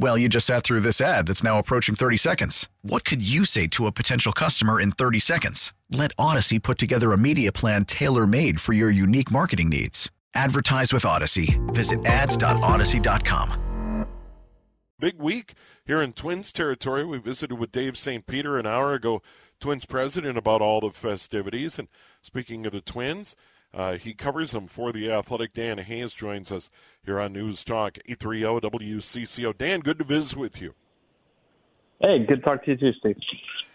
Well, you just sat through this ad that's now approaching 30 seconds. What could you say to a potential customer in 30 seconds? Let Odyssey put together a media plan tailor made for your unique marketing needs. Advertise with Odyssey. Visit ads.odyssey.com. Big week here in Twins territory. We visited with Dave St. Peter an hour ago, Twins president, about all the festivities. And speaking of the Twins, uh, he covers them for the Athletic. Dan Hayes joins us here on News Talk 830 WCCO. Dan, good to visit with you. Hey, good to talk to you too, Steve.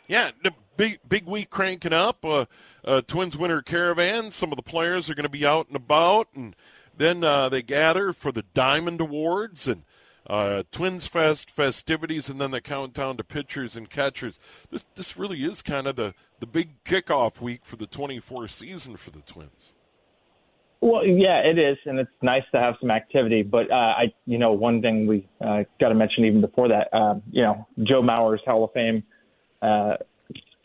Yeah, the big big week cranking up. Uh, uh, Twins Winter Caravan. Some of the players are going to be out and about, and then uh, they gather for the Diamond Awards and uh, Twins Fest festivities, and then the countdown to pitchers and catchers. This this really is kind of the the big kickoff week for the 24 season for the Twins. Well, yeah, it is, and it's nice to have some activity. But uh, I, you know, one thing we uh, got to mention even before that, uh, you know, Joe Mauer's Hall of Fame uh,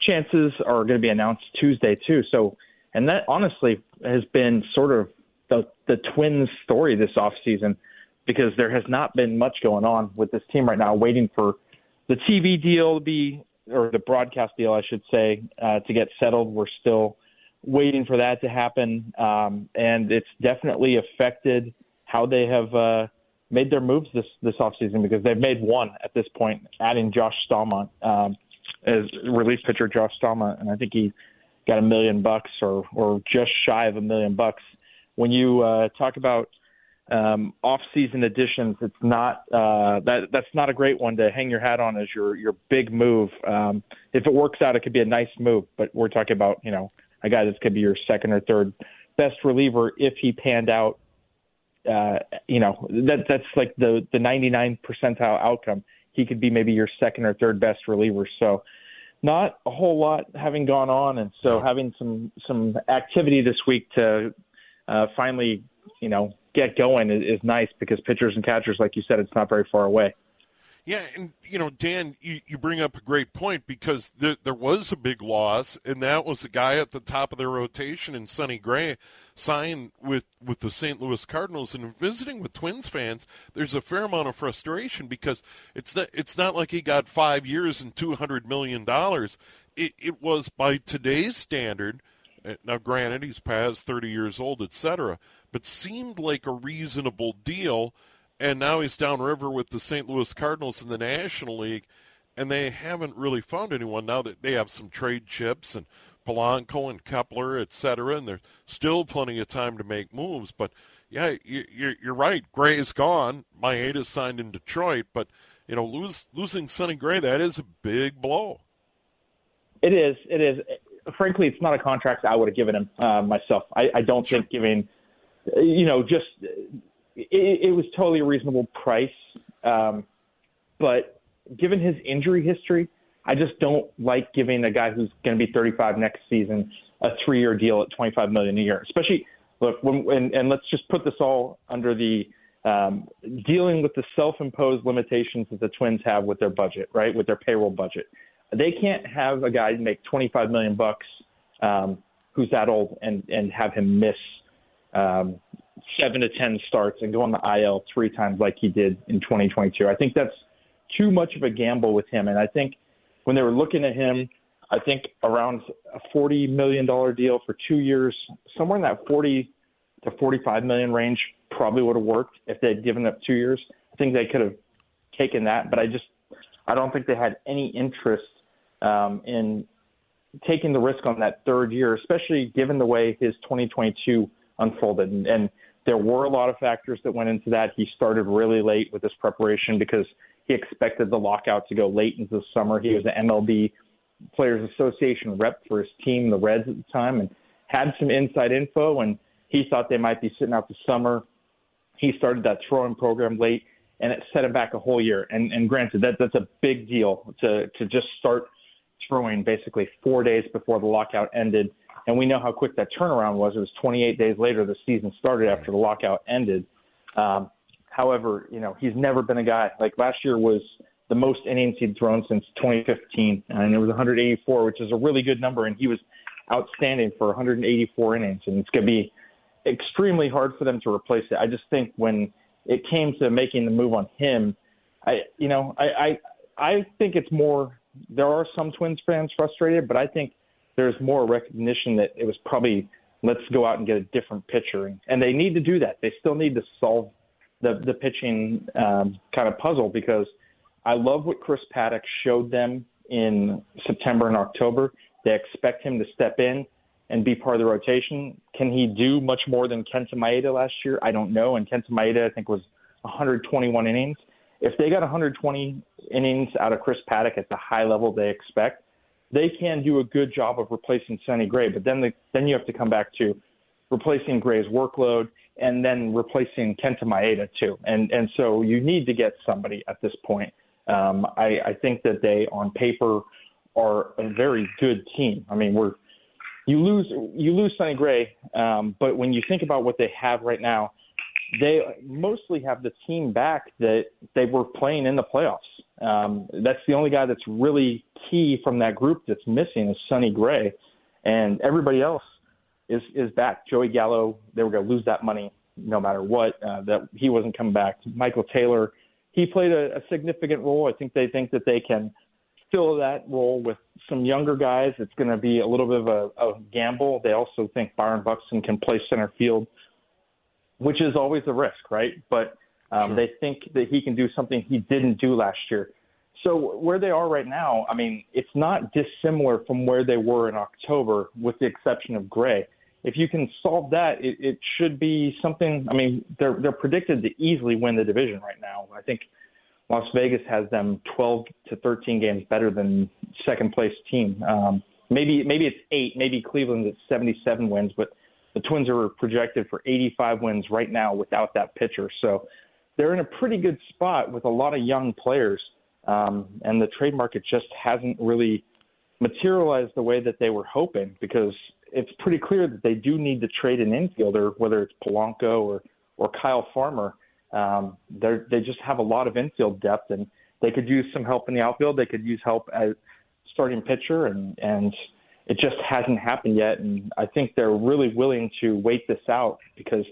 chances are going to be announced Tuesday too. So, and that honestly has been sort of the the Twins' story this off season because there has not been much going on with this team right now, waiting for the TV deal to be or the broadcast deal, I should say, uh, to get settled. We're still waiting for that to happen, um, and it's definitely affected how they have uh, made their moves this this offseason because they've made one at this point, adding Josh Staumont um, as relief pitcher Josh Staumont, and I think he got a million bucks or or just shy of a million bucks. When you uh, talk about um, off-season additions, it's not uh, that that's not a great one to hang your hat on as your your big move. Um, if it works out, it could be a nice move, but we're talking about you know a guy that's could be your second or third best reliever if he panned out. Uh, you know that that's like the the 99 percentile outcome. He could be maybe your second or third best reliever. So not a whole lot having gone on, and so having some some activity this week to uh, finally you know get going is, is nice because pitchers and catchers, like you said, it's not very far away. Yeah, and you know, Dan, you, you bring up a great point because there, there was a big loss, and that was the guy at the top of their rotation in Sonny Gray signed with, with the St. Louis Cardinals. And visiting with Twins fans, there's a fair amount of frustration because it's not it's not like he got five years and two hundred million dollars. It, it was by today's standard. Uh, now, granted, he's past thirty years old, etc., but seemed like a reasonable deal and now he's downriver with the St. Louis Cardinals in the National League, and they haven't really found anyone now that they have some trade chips and Polanco and Kepler, et cetera, and there's still plenty of time to make moves. But yeah, you're right. Gray is gone. Maeda signed in Detroit, but you know, lose, losing Sonny Gray that is a big blow. It is. It is. frankly, it's not a contract I would have given him uh, myself. I, I don't sure. think giving, you know, just it, it was totally a reasonable price. Um, but given his injury history, I just don't like giving a guy who's going to be 35 next season a three-year deal at 25 million a year. Especially, look, when, and, and let's just put this all under the um, dealing with the self-imposed limitations that the Twins have with their budget, right? With their payroll budget, they can't have a guy make 25 million bucks um, who's that old and and have him miss um, seven to ten starts and go on the IL three times like he did in 2022. I think that's too much of a gamble with him, and I think when they were looking at him, I think around a 40 million dollar deal for two years, somewhere in that 40 to 45 million range probably would have worked if they had given up two years. I think they could have taken that, but I just I don't think they had any interest um, in taking the risk on that third year, especially given the way his 2022 unfolded. And, and there were a lot of factors that went into that. He started really late with his preparation because he expected the lockout to go late into the summer. He was an MLB Players Association rep for his team, the Reds at the time, and had some inside info. And he thought they might be sitting out the summer. He started that throwing program late, and it set him back a whole year. And, and granted, that that's a big deal to to just start throwing basically four days before the lockout ended. And we know how quick that turnaround was. It was 28 days later the season started after the lockout ended. Um, however, you know he's never been a guy like last year was the most innings he'd thrown since 2015, and it was 184, which is a really good number. And he was outstanding for 184 innings, and it's going to be extremely hard for them to replace it. I just think when it came to making the move on him, I you know I I, I think it's more. There are some Twins fans frustrated, but I think there's more recognition that it was probably let's go out and get a different pitcher, and, they need to do that. They still need to solve the the pitching um, kind of puzzle because I love what Chris Paddack showed them in September and October. They expect him to step in and be part of the rotation. Can he do much more than Kenta Maeda last year? I don't know. And Kenta Maeda, I think, was 121 innings. If they got 120 innings out of Chris Paddack at the high level they expect, they can do a good job of replacing Sonny Gray. But then, the, then you have to come back to replacing Gray's workload and then replacing Kenta Maeda too. And and so you need to get somebody at this point. Um, I, I think that they, on paper, are a very good team. I mean, we're you lose you lose Sonny Gray, um, but when you think about what they have right now, they mostly have the team back that they were playing in the playoffs. Um, that's the only guy that's really key from that group that's missing is Sonny Gray, and everybody else is is back. Joey Gallo, they were going to lose that money no matter what. Uh, that he wasn't coming back. Michael Taylor, he played a, a significant role. I think they think that they can fill that role with some younger guys. It's going to be a little bit of a, a gamble. They also think Byron Buxton can play center field, which is always a risk, right? But um, sure. they think that he can do something he didn't do last year. So where they are right now, I mean, it's not dissimilar from where they were in October, with the exception of Gray. If you can solve that, it, it should be something. I mean, they're they're predicted to easily win the division right now. I think Las Vegas has them 12 to 13 games better than second place team. Um, maybe maybe it's eight. Maybe Cleveland's at 77 wins, but the Twins are projected for 85 wins right now without that pitcher. So they're in a pretty good spot with a lot of young players, um, and the trade market just hasn't really materialized the way that they were hoping because it's pretty clear that they do need to trade an infielder, whether it's Polanco or or Kyle Farmer. Um, they they just have a lot of infield depth, and they could use some help in the outfield. They could use help as starting pitcher, and and it just hasn't happened yet. And I think they're really willing to wait this out because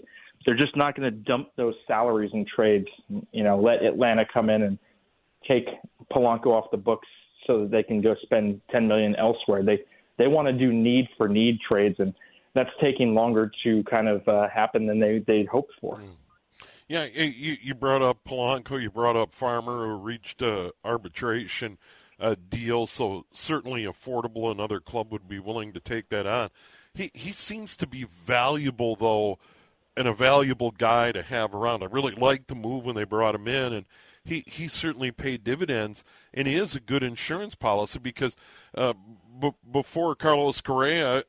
they're just not going to dump those salaries and trades. You know, let Atlanta come in and take Polanco off the books so that they can go spend 10 million elsewhere. They they want to do need for need trades, and that's taking longer to kind of uh, happen than they they hoped for. Mm. Yeah, you, you brought up Polanco, you brought up Farmer, who reached a arbitration uh, deal, so certainly affordable. Another club would be willing to take that on. He he seems to be valuable though, and a valuable guy to have around. I really liked the move when they brought him in, and he he certainly paid dividends, and he is a good insurance policy because uh, b- before Carlos Correa uh,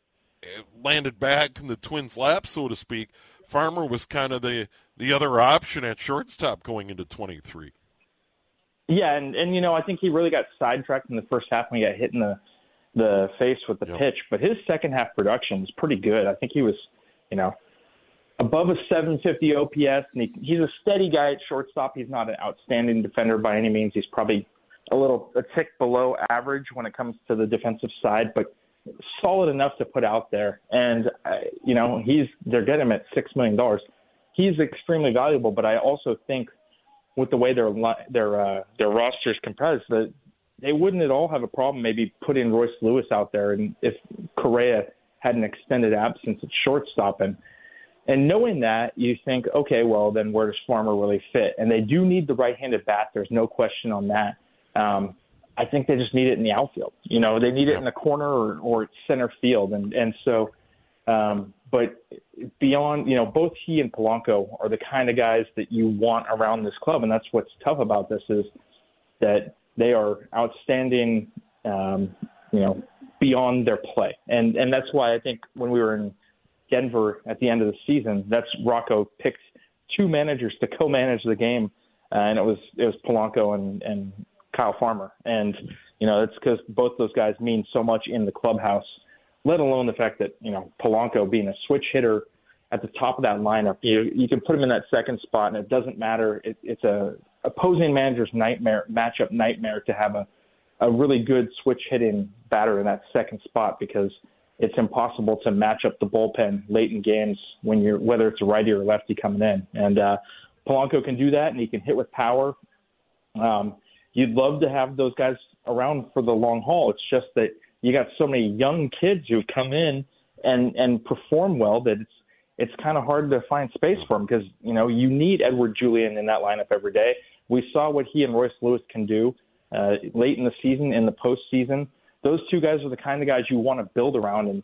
landed back in the Twins' lap, so to speak, Farmer was kind of the the other option at shortstop going into 23. Yeah, and and you know I think he really got sidetracked in the first half when he got hit in the the face with the yep. pitch, but his second half production was pretty good. I think he was, you know, above a 750 OPS, and he, he's a steady guy at shortstop. He's not an outstanding defender by any means. He's probably a little a tick below average when it comes to the defensive side, but solid enough to put out there. And uh, you know, he's they're getting him at six million dollars. He's extremely valuable, but I also think with the way their their uh, their rosters compressed, that they wouldn't at all have a problem maybe putting Royce Lewis out there, and if Correa had an extended absence at shortstop, and and knowing that, you think, okay, well then where does Farmer really fit? And they do need the right-handed bat. There's no question on that. Um, I think they just need it in the outfield. You know, they need it in the corner or, or center field, and and so. Um, but beyond, you know, both he and Polanco are the kind of guys that you want around this club, and that's what's tough about this is that they are outstanding, um, you know, beyond their play, and and that's why I think when we were in Denver at the end of the season, that's Rocco picked two managers to co-manage the game, uh, and it was it was Polanco and and Kyle Farmer, and you know it's because both those guys mean so much in the clubhouse let alone the fact that you know Polanco being a switch hitter at the top of that lineup, you you can put him in that second spot, and it doesn't matter. It, it's a opposing manager's nightmare matchup nightmare to have a a really good switch hitting batter in that second spot because it's impossible to match up the bullpen late in games when you're whether it's a righty or lefty coming in. And uh, Polanco can do that, and he can hit with power. Um, you'd love to have those guys around for the long haul. It's just that you got so many young kids who come in and and perform well that it's it's kind of hard to find space for them because you know you need Edouard Julien in that lineup every day. We saw what he and Royce Lewis can do uh, late in the season, in the postseason. Those two guys are the kind of guys you want to build around, and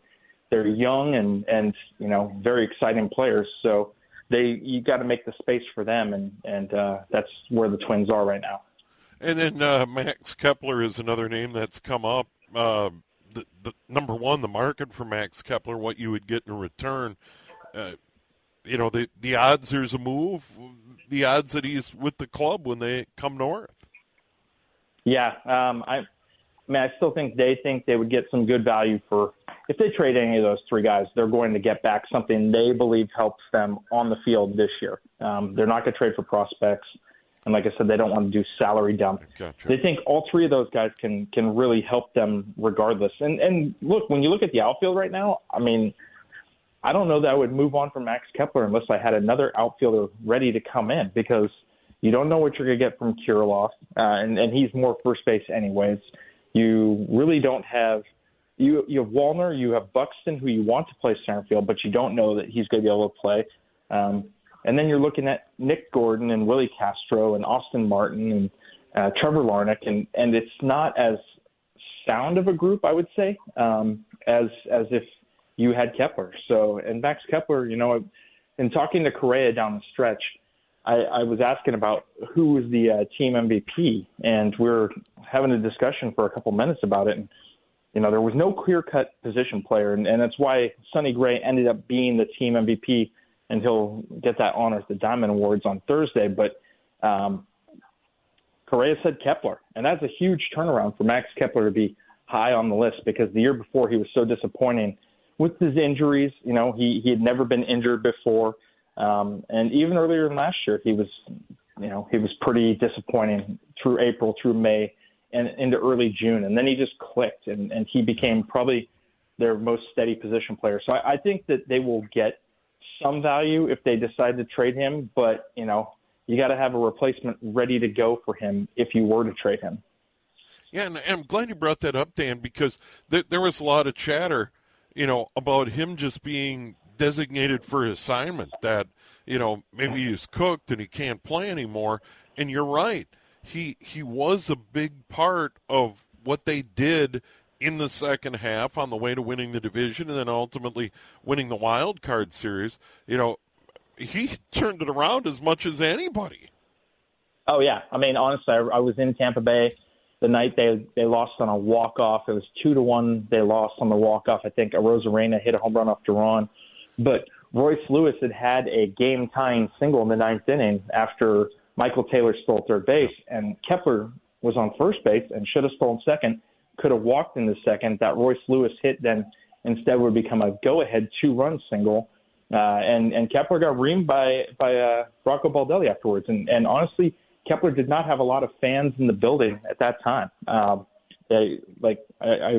they're young and and you know very exciting players. So they you got to make the space for them, and and uh, that's where the Twins are right now. And then uh, Max Kepler is another name that's come up. Uh, the, the number one, the market for Max Kepler, what you would get in return. Uh, you know, the the odds there's a move, the odds that he's with the club when they come north. Yeah, um, I, I mean, I still think they think they would get some good value for if they trade any of those three guys. They're going to get back something they believe helps them on the field this year. Um, they're not going to trade for prospects. And like I said, they don't want to do salary dump. Gotcha. They think all three of those guys can can really help them regardless. And and look, when you look at the outfield right now, I mean, I don't know that I would move on from Max Kepler unless I had another outfielder ready to come in because you don't know what you're going to get from Kirilloff, uh, and and he's more first base anyways. You really don't have you you have Wallner, you have Buxton, who you want to play center field, but you don't know that he's going to be able to play. Um, and then you're looking at Nick Gordon and Willi Castro and Austin Martin and uh, Trevor Larnach, and and it's not as sound of a group, I would say, um, as as if you had Kepler. So and Max Kepler, you know, in talking to Correa down the stretch, I, I was asking about who was the uh, team MVP, and we are having a discussion for a couple minutes about it. And you know, there was no clear-cut position player, and, and that's why Sonny Gray ended up being the team MVP and he'll get that honor at the Diamond Awards on Thursday. But um, Correa said Kepler, and that's a huge turnaround for Max Kepler to be high on the list because the year before he was so disappointing with his injuries. You know, he he had never been injured before, um, and even earlier than last year, he was, you know, he was pretty disappointing through April, through May, and into early June, and then he just clicked, and and he became probably their most steady position player. So I, I think that they will get some value if they decide to trade him, but you know you got to have a replacement ready to go for him if you were to trade him. Yeah, and I'm glad you brought that up, Dan, because th- there was a lot of chatter, you know, about him just being designated for assignment. That you know maybe he's cooked and he can't play anymore. And you're right, he he was a big part of what they did in the second half on the way to winning the division and then ultimately winning the wild card series. You know, he turned it around as much as anybody. Oh yeah, I mean honestly, I, I was in Tampa Bay the night they they lost on a walk off. It was two to one. They lost on the walk off. I think Arozarena hit a home run off Duran, but Royce Lewis had had a game tying single in the ninth inning after Michael Taylor stole third base, and Kepler was on first base and should have stolen second. Could have walked in the second. That Royce Lewis hit then instead would become a go ahead two run single. Uh, and and Kepler got reamed by by uh, Rocco Baldelli afterwards, and and honestly, Kepler did not have a lot of fans in the building at that time. Um, they, like I, I,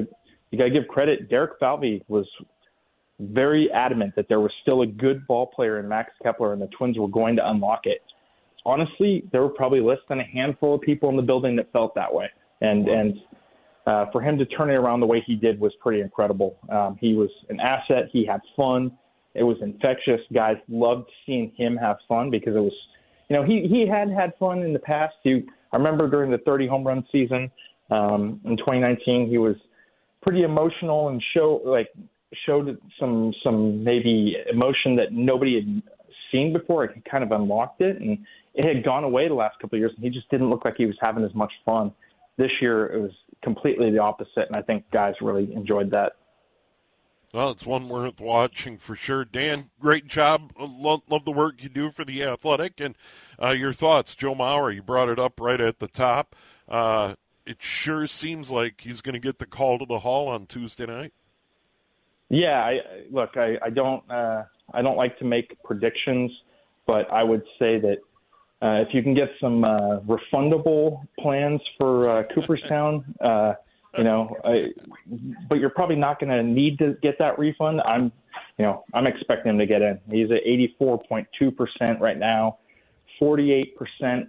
you got to give credit. Derek Falvey was very adamant that there was still a good ball player in Max Kepler, and the Twins were going to unlock it. Honestly, there were probably less than a handful of people in the building that felt that way, and and uh, for him to turn it around the way he did was pretty incredible. Um, he was an asset. He had fun. It was infectious. Guys loved seeing him have fun because it was you know, he he had had fun in the past. He, I remember during the 30 home run season um, in 2019, he was pretty emotional and show like showed some some maybe emotion that nobody had seen before. It kind of unlocked it, and it had gone away the last couple of years. And he just didn't look like he was having as much fun. This year, it was completely the opposite, and I think guys really enjoyed that. Well, it's one worth watching for sure. Dan, great job. Love, love the work you do for the Athletic. And uh, your thoughts, Joe Mauer, you brought it up right at the top. Uh, it sure seems like he's going to get the call to the hall on Tuesday night. Yeah, I, look, I, I don't, uh, I don't like to make predictions, but I would say that uh, if you can get some uh, refundable plans for uh, Cooperstown, uh, you know, I, but you're probably not going to need to get that refund. I'm, you know, I'm expecting him to get in. He's at 84.2% right now. 48%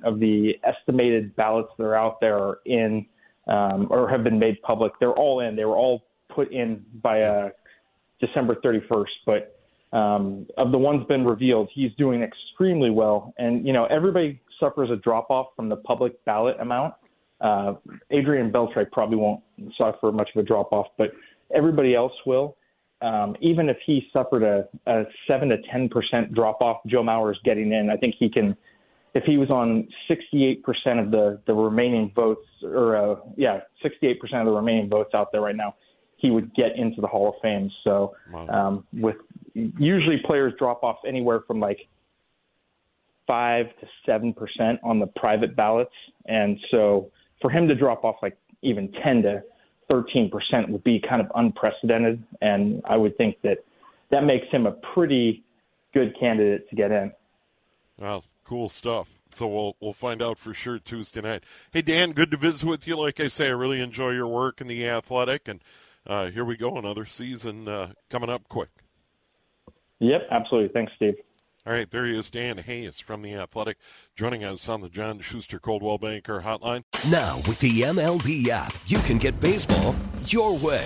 of the estimated ballots that are out there are in um, or have been made public. They're all in. They were all put in by uh, December 31st. But um, of the ones been revealed, he's doing extremely well. And, you know, everybody suffers a drop off from the public ballot amount. Uh, Adrian Beltre probably won't suffer much of a drop off, but everybody else will. Um, even if he suffered a, a seven to ten percent drop off, Joe Mauer's getting in. I think he can. If he was on 68% of the the remaining votes, or uh, yeah, 68% of the remaining votes out there right now, he would get into the Hall of Fame. So, um, with usually players drop off anywhere from like five to seven percent on the private ballots, and so for him to drop off like even 10 to 13 percent would be kind of unprecedented, and I would think that that makes him a pretty good candidate to get in. Well, cool stuff. So we'll we'll find out for sure Tuesday night. Hey Dan, good to visit with you. Like I say, I really enjoy your work in the Athletic, and uh, here we go, another season uh, coming up quick. Yep, absolutely. Thanks, Steve. All right, there he is, Dan Hayes from The Athletic, joining us on the John Schuster Coldwell Banker Hotline. Now, with the MLB app, you can get baseball your way.